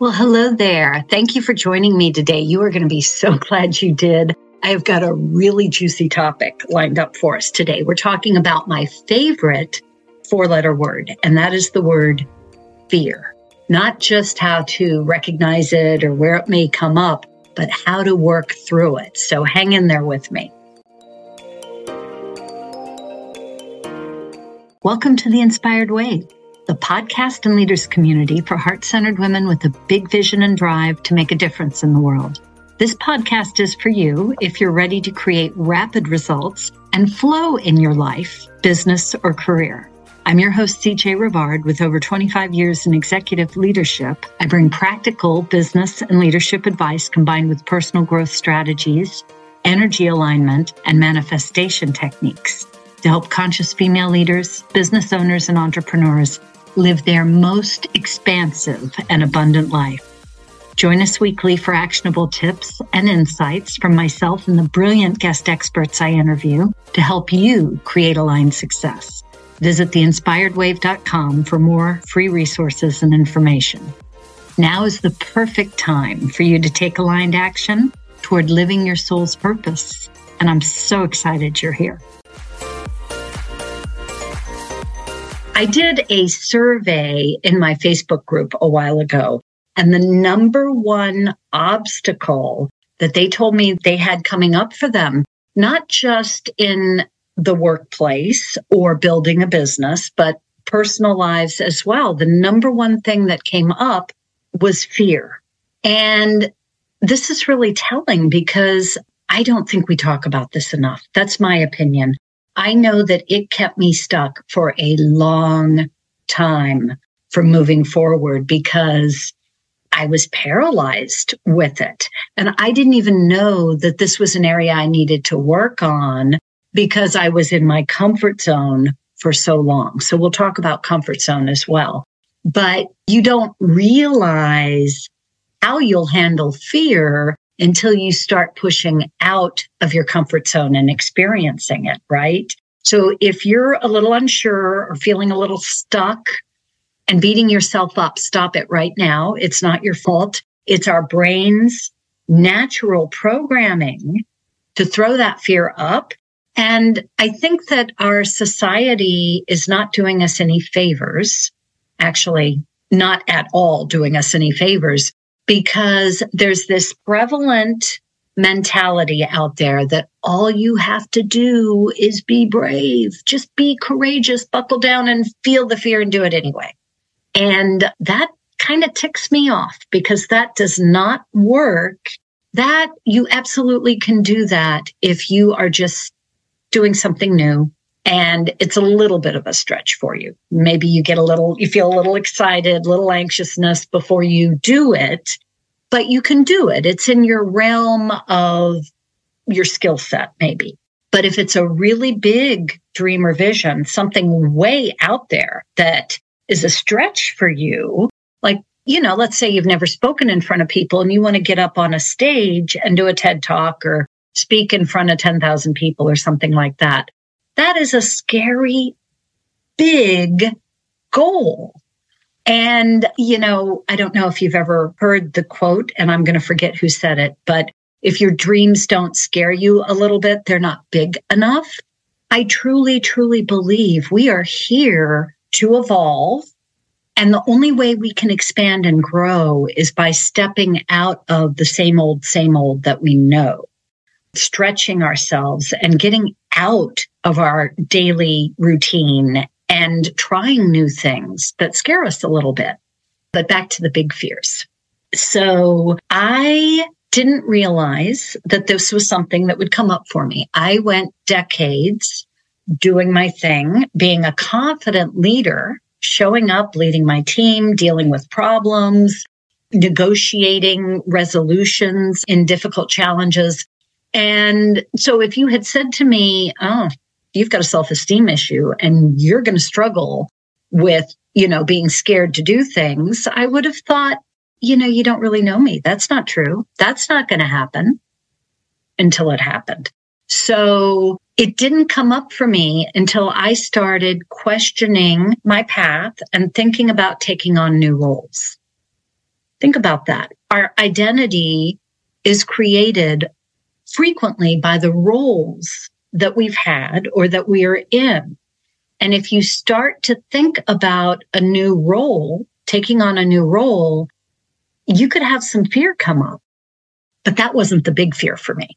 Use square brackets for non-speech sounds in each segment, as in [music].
Well, hello there. Thank you for joining me today. You are going to be so [laughs] glad you did. I have got a really juicy topic lined up for us today. We're talking about my favorite four letter word, and that is the word fear. Not just how to recognize it or where it may come up, but how to work through it. So hang in there with me. Welcome to the Inspired WAVE, the podcast and leaders community for heart centered women with a big vision and drive to make a difference in the world. This podcast is for you if you're ready to create rapid results and flow in your life, business, or career. I'm your host, CJ Rivard, with over 25 years in executive leadership. I bring practical business and leadership advice combined with personal growth strategies, energy alignment, and manifestation techniques to help conscious female leaders, business owners, and entrepreneurs live their most expansive and abundant life. Join us weekly for actionable tips and insights from myself and the brilliant guest experts I interview to help you create aligned success. Visit theinspiredwave.com for more free resources and information. Now is the perfect time for you to take aligned action toward living your soul's purpose. And I'm so excited you're here. I did a survey in my Facebook group a while ago, and the number one obstacle that they told me they had coming up for them, not just in the workplace or building a business, but personal lives as well. The number one thing that came up was fear. And this is really telling because I don't think we talk about this enough. That's my opinion. I know that it kept me stuck for a long time from moving forward because I was paralyzed with it. And I didn't even know that this was an area I needed to work on because I was in my comfort zone for so long. So we'll talk about comfort zone as well. But you don't realize how you'll handle fear until you start pushing out of your comfort zone and experiencing it, right? So if you're a little unsure or feeling a little stuck and beating yourself up, stop it right now. It's not your fault. It's our brain's natural programming to throw that fear up and I think that our society is not doing us any favors, actually, not at all doing us any favors, because there's this prevalent mentality out there that all you have to do is be brave, just be courageous, buckle down and feel the fear and do it anyway. And that kind of ticks me off because that does not work. That you absolutely can do that if you are just doing something new and it's a little bit of a stretch for you. Maybe you get a little, you feel a little excited, little anxiousness before you do it, but you can do it. It's in your realm of your skill set, maybe. But if it's a really big dream or vision, something way out there that is a stretch for you, like, you know, let's say you've never spoken in front of people and you want to get up on a stage and do a TED talk or speak in front of 10,000 people or something like that. That is a scary, big goal. And, you know, I don't know if you've ever heard the quote, and I'm going to forget who said it, but if your dreams don't scare you a little bit, they're not big enough. I truly, truly believe we are here to evolve. And the only way we can expand and grow is by stepping out of the same old, same old that we know stretching ourselves and getting out of our daily routine and trying new things that scare us a little bit. But back to the big fears. So I didn't realize that this was something that would come up for me. I went decades doing my thing, being a confident leader, showing up, leading my team, dealing with problems, negotiating resolutions in difficult challenges. And so if you had said to me, oh, you've got a self esteem issue and you're going to struggle with, you know, being scared to do things, I would have thought, you know, you don't really know me. That's not true. That's not going to happen until it happened. So it didn't come up for me until I started questioning my path and thinking about taking on new roles Think about that. Our identity is created frequently by the roles that we've had or that we are in. And if you start to think about a new role, taking on a new role, you could have some fear come up. But that wasn't the big fear for me.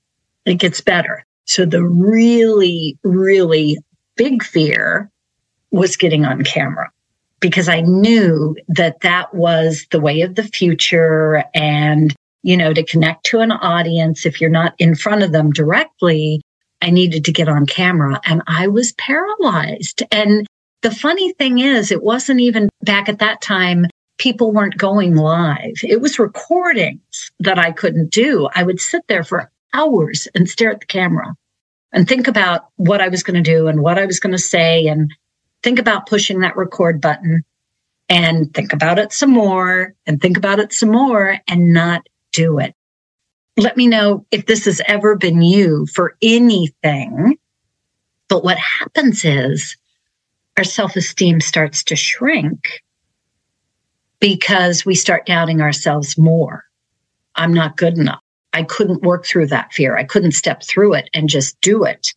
It gets better. So the really, really big fear was getting on camera because I knew that that was the way of the future. And, you know, to connect to an audience, if you're not in front of them directly, I needed to get on camera and I was paralyzed. And the funny thing is, it wasn't even back at that time, people weren't going live. It was recordings that I couldn't do. I would sit there for hours and stare at the camera and think about what I was going to do and what I was going to say and think about pushing that record button and think about it some more and think about it some more and not do it. Let me know if this has ever been you for anything. But what happens is our self esteem starts to shrink because we start doubting ourselves more. I'm not good enough. I couldn't work through that fear. I couldn't step through it and just do it.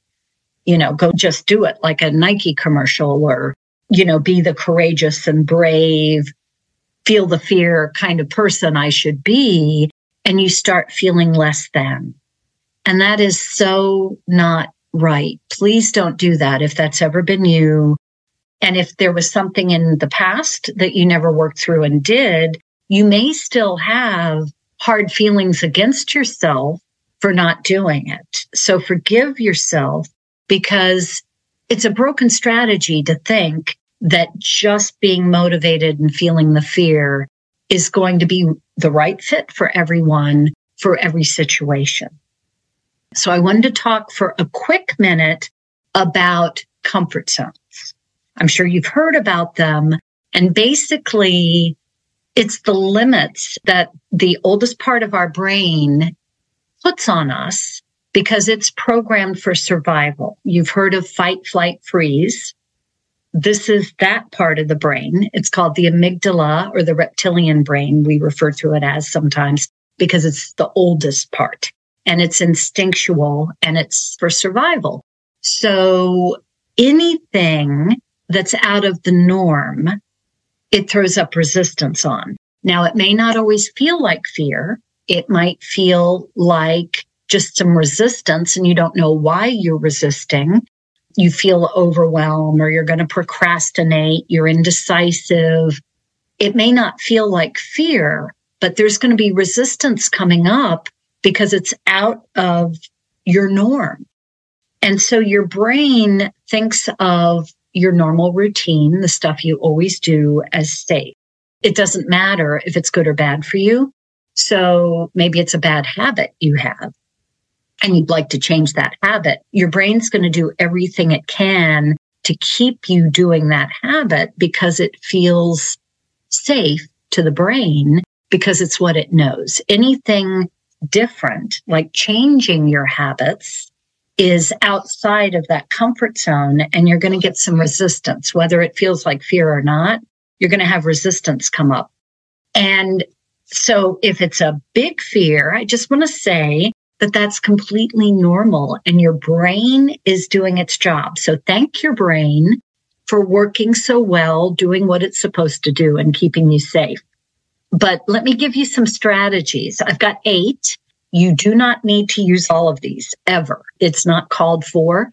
You know, go just do it like a Nike commercial or, you know, be the courageous and brave, feel the fear kind of person I should be and you start feeling less than. And that is so not right. Please don't do that if that's ever been you. And if there was something in the past that you never worked through and did, you may still have hard feelings against yourself for not doing it. So forgive yourself because it's a broken strategy to think that just being motivated and feeling the fear is going to be the right fit for everyone for every situation. So I wanted to talk for a quick minute about comfort zones. I'm sure you've heard about them. And basically, it's the limits that the oldest part of our brain puts on us because it's programmed for survival. You've heard of fight, flight, freeze. This is that part of the brain. It's called the amygdala or the reptilian brain. We refer to it as sometimes because it's the oldest part and it's instinctual and it's for survival. So anything that's out of the norm, it throws up resistance on. Now, it may not always feel like fear. It might feel like just some resistance and you don't know why you're resisting you feel overwhelmed or you're going to procrastinate, you're indecisive. It may not feel like fear, but there's going to be resistance coming up because it's out of your norm. And so your brain thinks of your normal routine, the stuff you always do as safe. It doesn't matter if it's good or bad for you. So maybe it's a bad habit you have and you'd like to change that habit, your brain's going to do everything it can to keep you doing that habit because it feels safe to the brain because it's what it knows. Anything different, like changing your habits, is outside of that comfort zone and you're going to get some resistance, whether it feels like fear or not. You're going to have resistance come up. And so if it's a big fear, I just want to say that that's completely normal and your brain is doing its job. So thank your brain for working so well, doing what it's supposed to do and keeping you safe. But let me give you some strategies. I've got eight. You do not need to use all of these ever. It's not called for,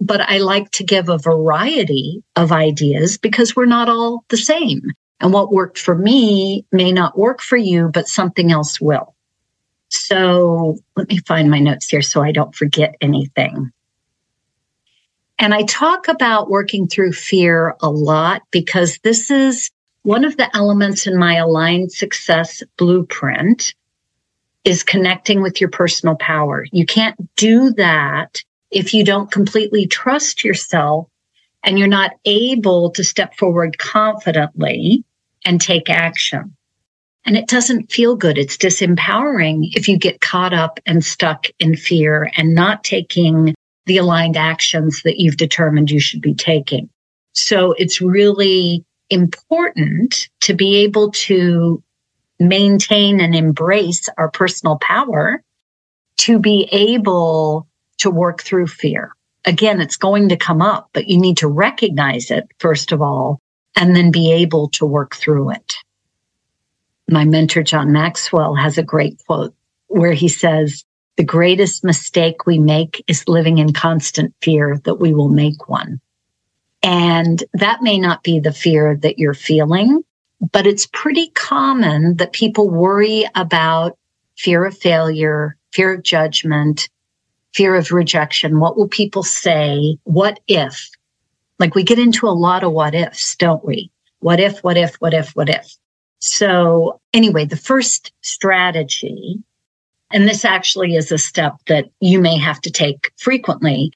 but I like to give a variety of ideas because we're not all the same. And what worked for me may not work for you, but something else will. So let me find my notes here so I don't forget anything. And I talk about working through fear a lot because this is one of the elements in my aligned success blueprint is connecting with your personal power. You can't do that if you don't completely trust yourself and you're not able to step forward confidently and take action. And it doesn't feel good. It's disempowering if you get caught up and stuck in fear and not taking the aligned actions that you've determined you should be taking. So it's really important to be able to maintain and embrace our personal power to be able to work through fear. Again, it's going to come up, but you need to recognize it, first of all, and then be able to work through it. My mentor, John Maxwell, has a great quote where he says, the greatest mistake we make is living in constant fear that we will make one. And that may not be the fear that you're feeling, but it's pretty common that people worry about fear of failure, fear of judgment, fear of rejection. What will people say? What if? Like we get into a lot of what ifs, don't we? What if, what if, what if, what if? So anyway, the first strategy, and this actually is a step that you may have to take frequently,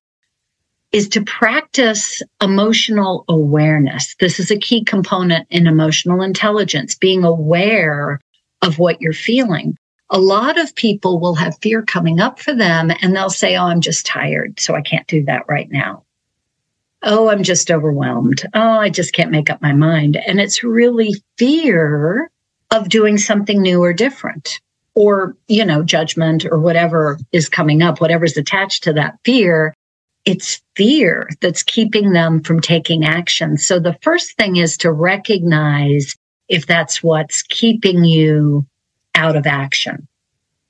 is to practice emotional awareness. This is a key component in emotional intelligence, being aware of what you're feeling. A lot of people will have fear coming up for them and they'll say, Oh, I'm just tired, so I can't do that right now. Oh, I'm just overwhelmed. Oh, I just can't make up my mind. And it's really fear of doing something new or different or, you know, judgment or whatever is coming up, whatever's attached to that fear it's fear that's keeping them from taking action. So the first thing is to recognize if that's what's keeping you out of action.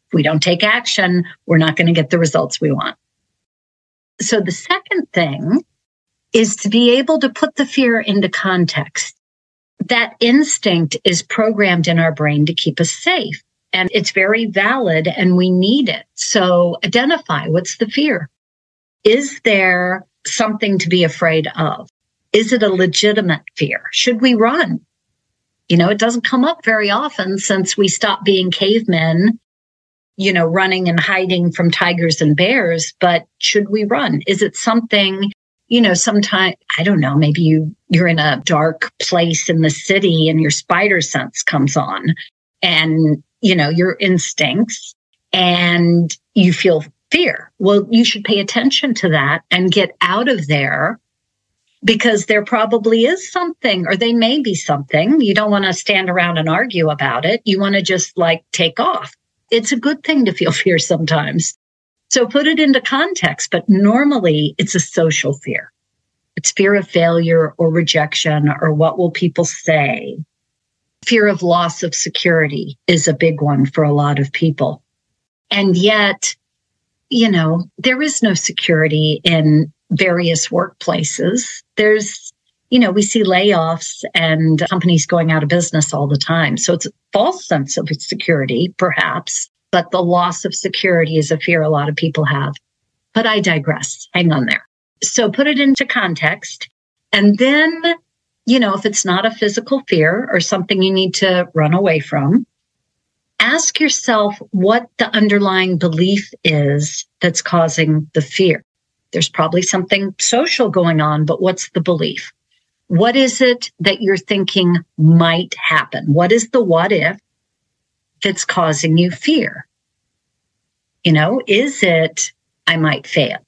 If we don't take action, we're not going to get the results we want. So the second thing is to be able to put the fear into context. That instinct is programmed in our brain to keep us safe and it's very valid and we need it. So identify what's the fear? Is there something to be afraid of? Is it a legitimate fear? Should we run? You know, it doesn't come up very often since we stopped being cavemen, you know, running and hiding from tigers and bears. But should we run? Is it something, you know, sometimes, I don't know, maybe you, you're in a dark place in the city and your spider sense comes on and, you know, your instincts and you feel fear. Well, you should pay attention to that and get out of there because there probably is something or they may be something. You don't want to stand around and argue about it. You want to just like take off. It's a good thing to feel [laughs] fear sometimes. So put it into context, but normally it's a social fear. It's fear of failure or rejection or what will people say. Fear of loss of security is a big one for a lot of people. And yet you know, there is no security in various workplaces. There's, you know, we see layoffs and companies going out of business all the time. So it's a false sense of security, perhaps, but the loss of security is a fear a lot of people have. But I digress. Hang on there. So put it into context. And then, you know, if it's not a physical fear or something you need to run away from, ask yourself what the underlying belief is that's causing the fear. There's probably something social going on, but what's the belief? What is it that you're thinking might happen? What is the what if that's causing you fear? You know, is it I might fail?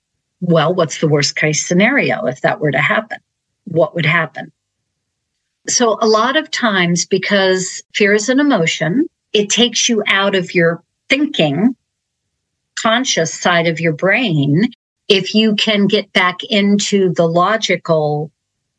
Well, what's the worst case scenario if that were to happen? What would happen? So, a lot of times, because fear is an emotion, it takes you out of your thinking, conscious side of your brain. If you can get back into the logical,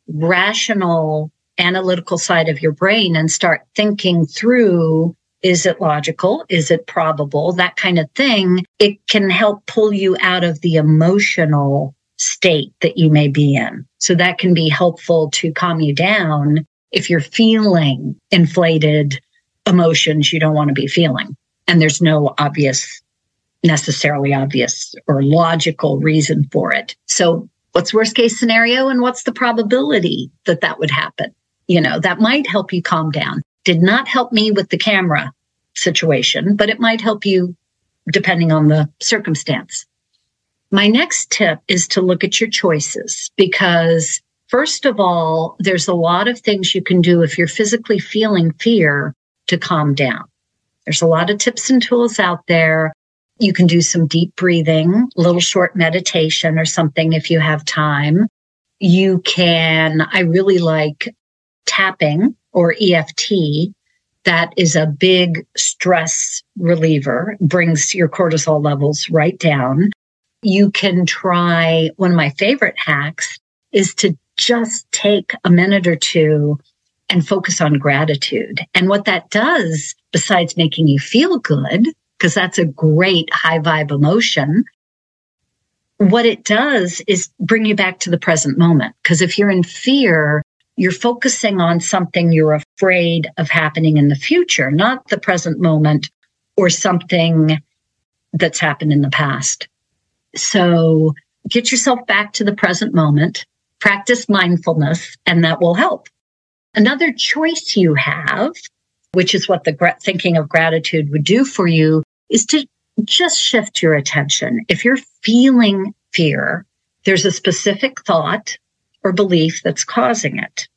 rational, analytical side of your brain and start thinking through is it logical? Is it probable? That kind of thing. It can help pull you out of the emotional state that you may be in. So that can be helpful to calm you down if you're feeling inflated, emotions you don't want to be feeling. And there's no obvious, necessarily obvious or logical reason for it. So what's worst case scenario and what's the probability that that would happen? You know, that might help you calm down. Did not help me with the camera situation, but it might help you depending on the circumstance. My next tip is to look at your choices because First of all, there's a lot of things you can do if you're physically feeling fear to calm down. There's a lot of tips and tools out there. You can do some deep breathing, a little short meditation or something if you have time. You can, I really like tapping or EFT. That is a big stress reliever, brings your cortisol levels right down. You can try one of my favorite hacks is to just take a minute or two and focus on gratitude. And what that does, besides making you feel good, because that's a great high vibe emotion, what it does is bring you back to the present moment. Because if you're in fear, you're focusing on something you're afraid of happening in the future, not the present moment or something that's happened in the past. So get yourself back to the present moment, practice mindfulness, and that will help. Another choice you have, which is what the thinking of gratitude would do for you, is to just shift your attention. If you're feeling fear, there's a specific thought or belief that's causing it.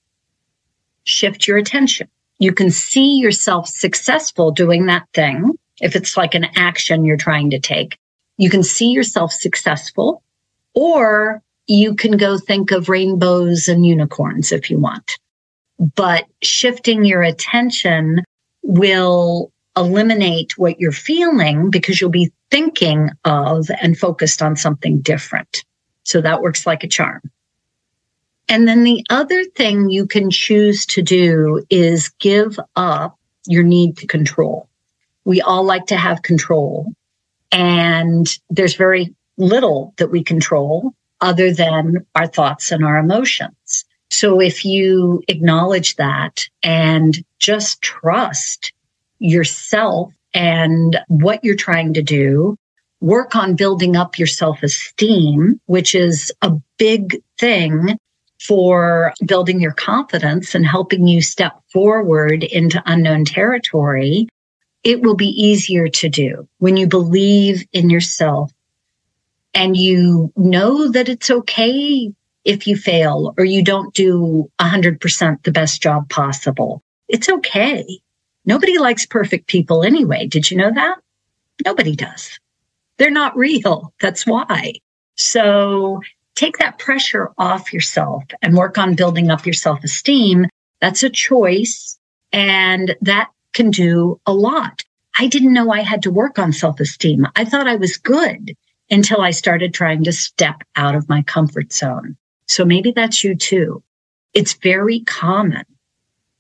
Shift your attention. You can see yourself successful doing that thing. If it's like an action you're trying to take, you can see yourself successful or you can go think of rainbows and unicorns if you want but shifting your attention will eliminate what you're feeling because you'll be thinking of and focused on something different. So that works like a charm. And then the other thing you can choose to do is give up your need to control. We all like to have control and there's very little that we control other than our thoughts and our emotions. So if you acknowledge that and just trust yourself and what you're trying to do, work on building up your self esteem, which is a big thing for building your confidence and helping you step forward into unknown territory. It will be easier to do when you believe in yourself and you know that it's okay if you fail or you don't do 100% the best job possible. It's okay. Nobody likes perfect people anyway. Did you know that? Nobody does. They're not real. That's why. So take that pressure off yourself and work on building up your self esteem. That's a choice and that can do a lot. I didn't know I had to work on self esteem. I thought I was good until I started trying to step out of my comfort zone. So maybe that's you too. It's very common.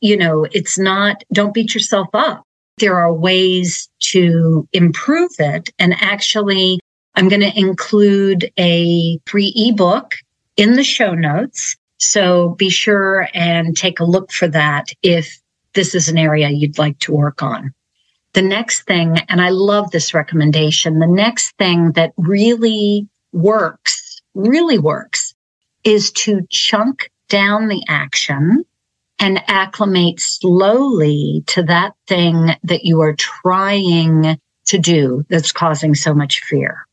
You know, it's not, don't beat yourself up. There are ways to improve it. And actually, I'm going to include a free ebook in the show notes. So be sure and take a look for that if this is an area you'd like to work on. The next thing, and I love this recommendation, the next thing that really works, really works is to chunk down the action and acclimate slowly to that thing that you are trying to do that's causing so much fear.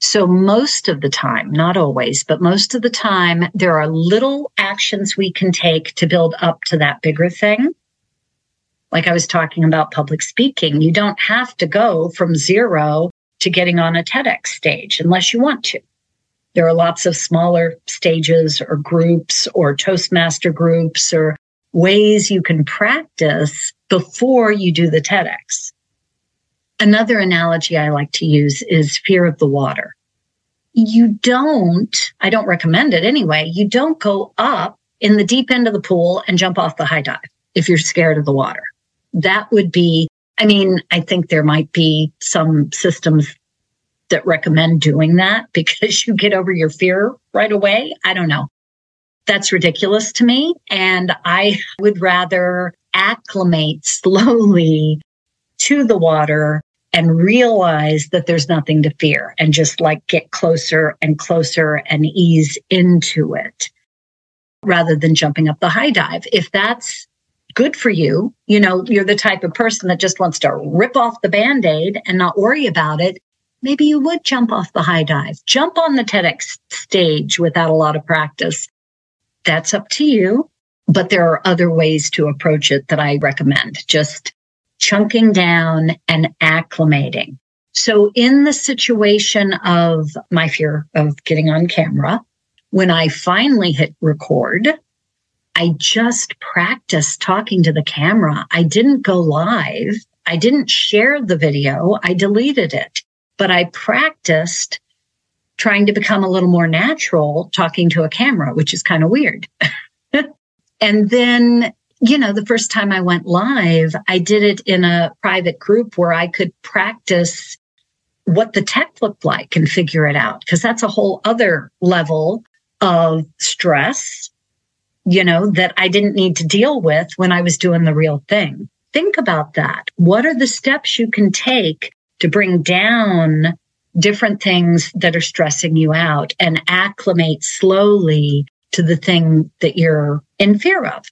So most of the time, not always, but most of the time, there are little actions we can take to build up to that bigger thing. Like I was talking about public speaking, you don't have to go from zero to getting on a TEDx stage unless you want to. There are lots of smaller stages or groups or Toastmaster groups or ways you can practice before you do the TEDx. Another analogy I like to use is fear of the water. You don't, I don't recommend it anyway, you don't go up in the deep end of the pool and jump off the high dive if you're scared of the water. That would be, I mean, I think there might be some systems that recommend doing that [laughs] because you get over your fear right away. I don't know. That's ridiculous to me. And I would rather acclimate [laughs] slowly to the water and realize that there's nothing to fear and just like get closer and closer and ease into it rather than jumping up the high dive. If that's good for you, you know, you're the type of person that just wants to rip off the band aid and not worry about it maybe you would jump off the high dive, jump on the TEDx stage without a lot of practice. That's up to you. But there are other ways to approach it that I recommend. Just chunking down and acclimating. So in the situation of my fear of getting on camera, when I finally hit record, I just practiced talking to the camera. I didn't go live. I didn't share the video. I deleted it, but I practiced trying to become a little more natural talking to a camera, which is kind of weird. [laughs] and then, you know, the first time I went live, I did it in a private group where I could practice what the tech looked like and figure it out. Cause that's a whole other level of stress, you know, that I didn't need to deal with when I was doing the real thing. Think about that. What are the steps you can take to bring down different things that are stressing you out and acclimate slowly to the thing that you're in fear of?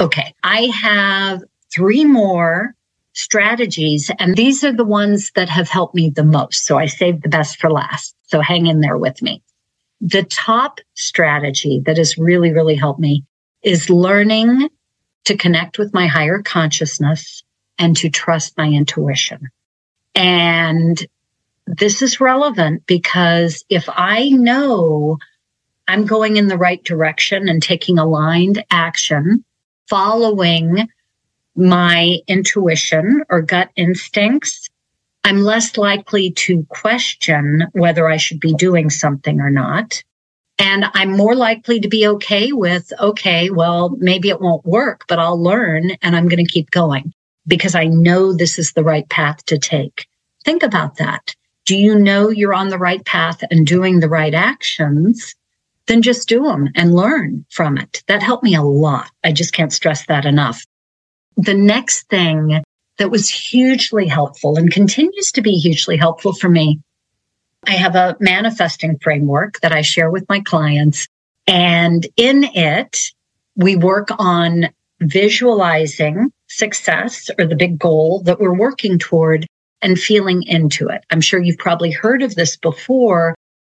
Okay. I have three more strategies. And these are the ones that have helped me the most. So I saved the best for last. So hang in there with me. The top strategy that has really, really helped me is learning to connect with my higher consciousness and to trust my intuition. And this is relevant because if I know I'm going in the right direction and taking aligned action, following my intuition or gut instincts, I'm less likely to question whether I should be doing something or not. And I'm more likely to be okay with, okay, well, maybe it won't work, but I'll learn and I'm going to keep going because I know this is the right path to take. Think about that. Do you know you're on the right path and doing the right actions? Then just do them and learn from it. That helped me a lot. I just can't stress that enough. The next thing that was hugely helpful and continues to be hugely helpful for me, I have a manifesting framework that I share with my clients. And in it, we work on visualizing success or the big goal that we're working toward and feeling into it. I'm sure you've probably heard of this before,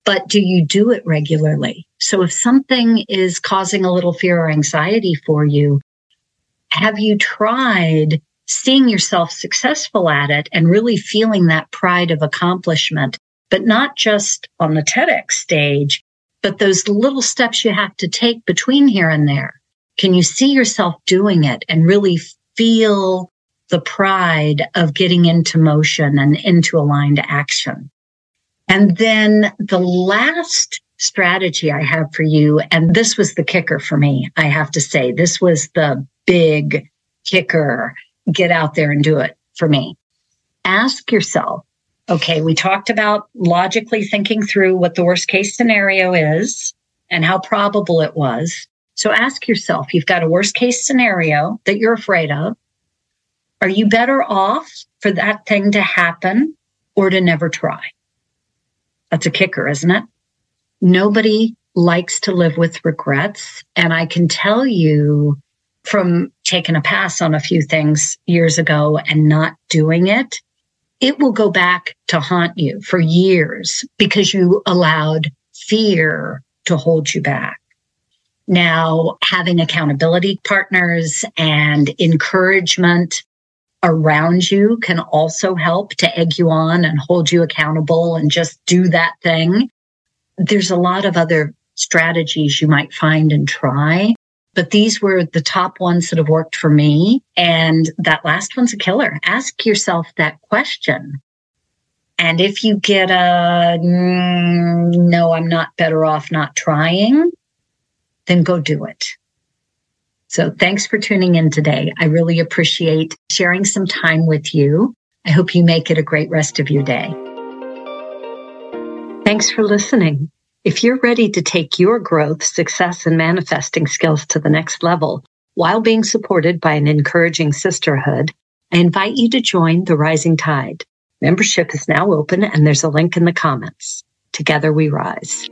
but do you do it regularly? So if something is causing a little fear or anxiety for you, have you tried seeing yourself successful at it and really feeling that pride of accomplishment, but not just on the TEDx stage, but those little steps you have to take between here and there? Can you see yourself doing it and really feel the pride of getting into motion and into aligned action? And then the last strategy I have for you, and this was the kicker for me, I have to say, this was the big kicker. Get out there and do it for me. Ask yourself, okay, we talked about logically thinking through what the worst case scenario is and how probable it was. So ask yourself, you've got a worst case scenario that you're afraid of. Are you better off for that thing to happen or to never try? That's a kicker, isn't it? Nobody likes to live with regrets. And I can tell you from taking a pass on a few things years ago and not doing it, it will go back to haunt you for years because you allowed fear to hold you back. Now, having accountability partners and encouragement around you can also help to egg you on and hold you accountable and just do that thing. There's a lot of other strategies you might find and try but these were the top ones that have worked for me. And that last one's a killer. Ask yourself that question. And if you get a mm, no, I'm not better off not trying, then go do it. So thanks for tuning in today. I really appreciate sharing some time with you. I hope you make it a great rest of your day. Thanks for listening. If you're ready to take your growth, success, and manifesting skills to the next level while being supported by an encouraging sisterhood, I invite you to join the Rising Tide. Membership is now open and there's a link in the comments. Together we rise.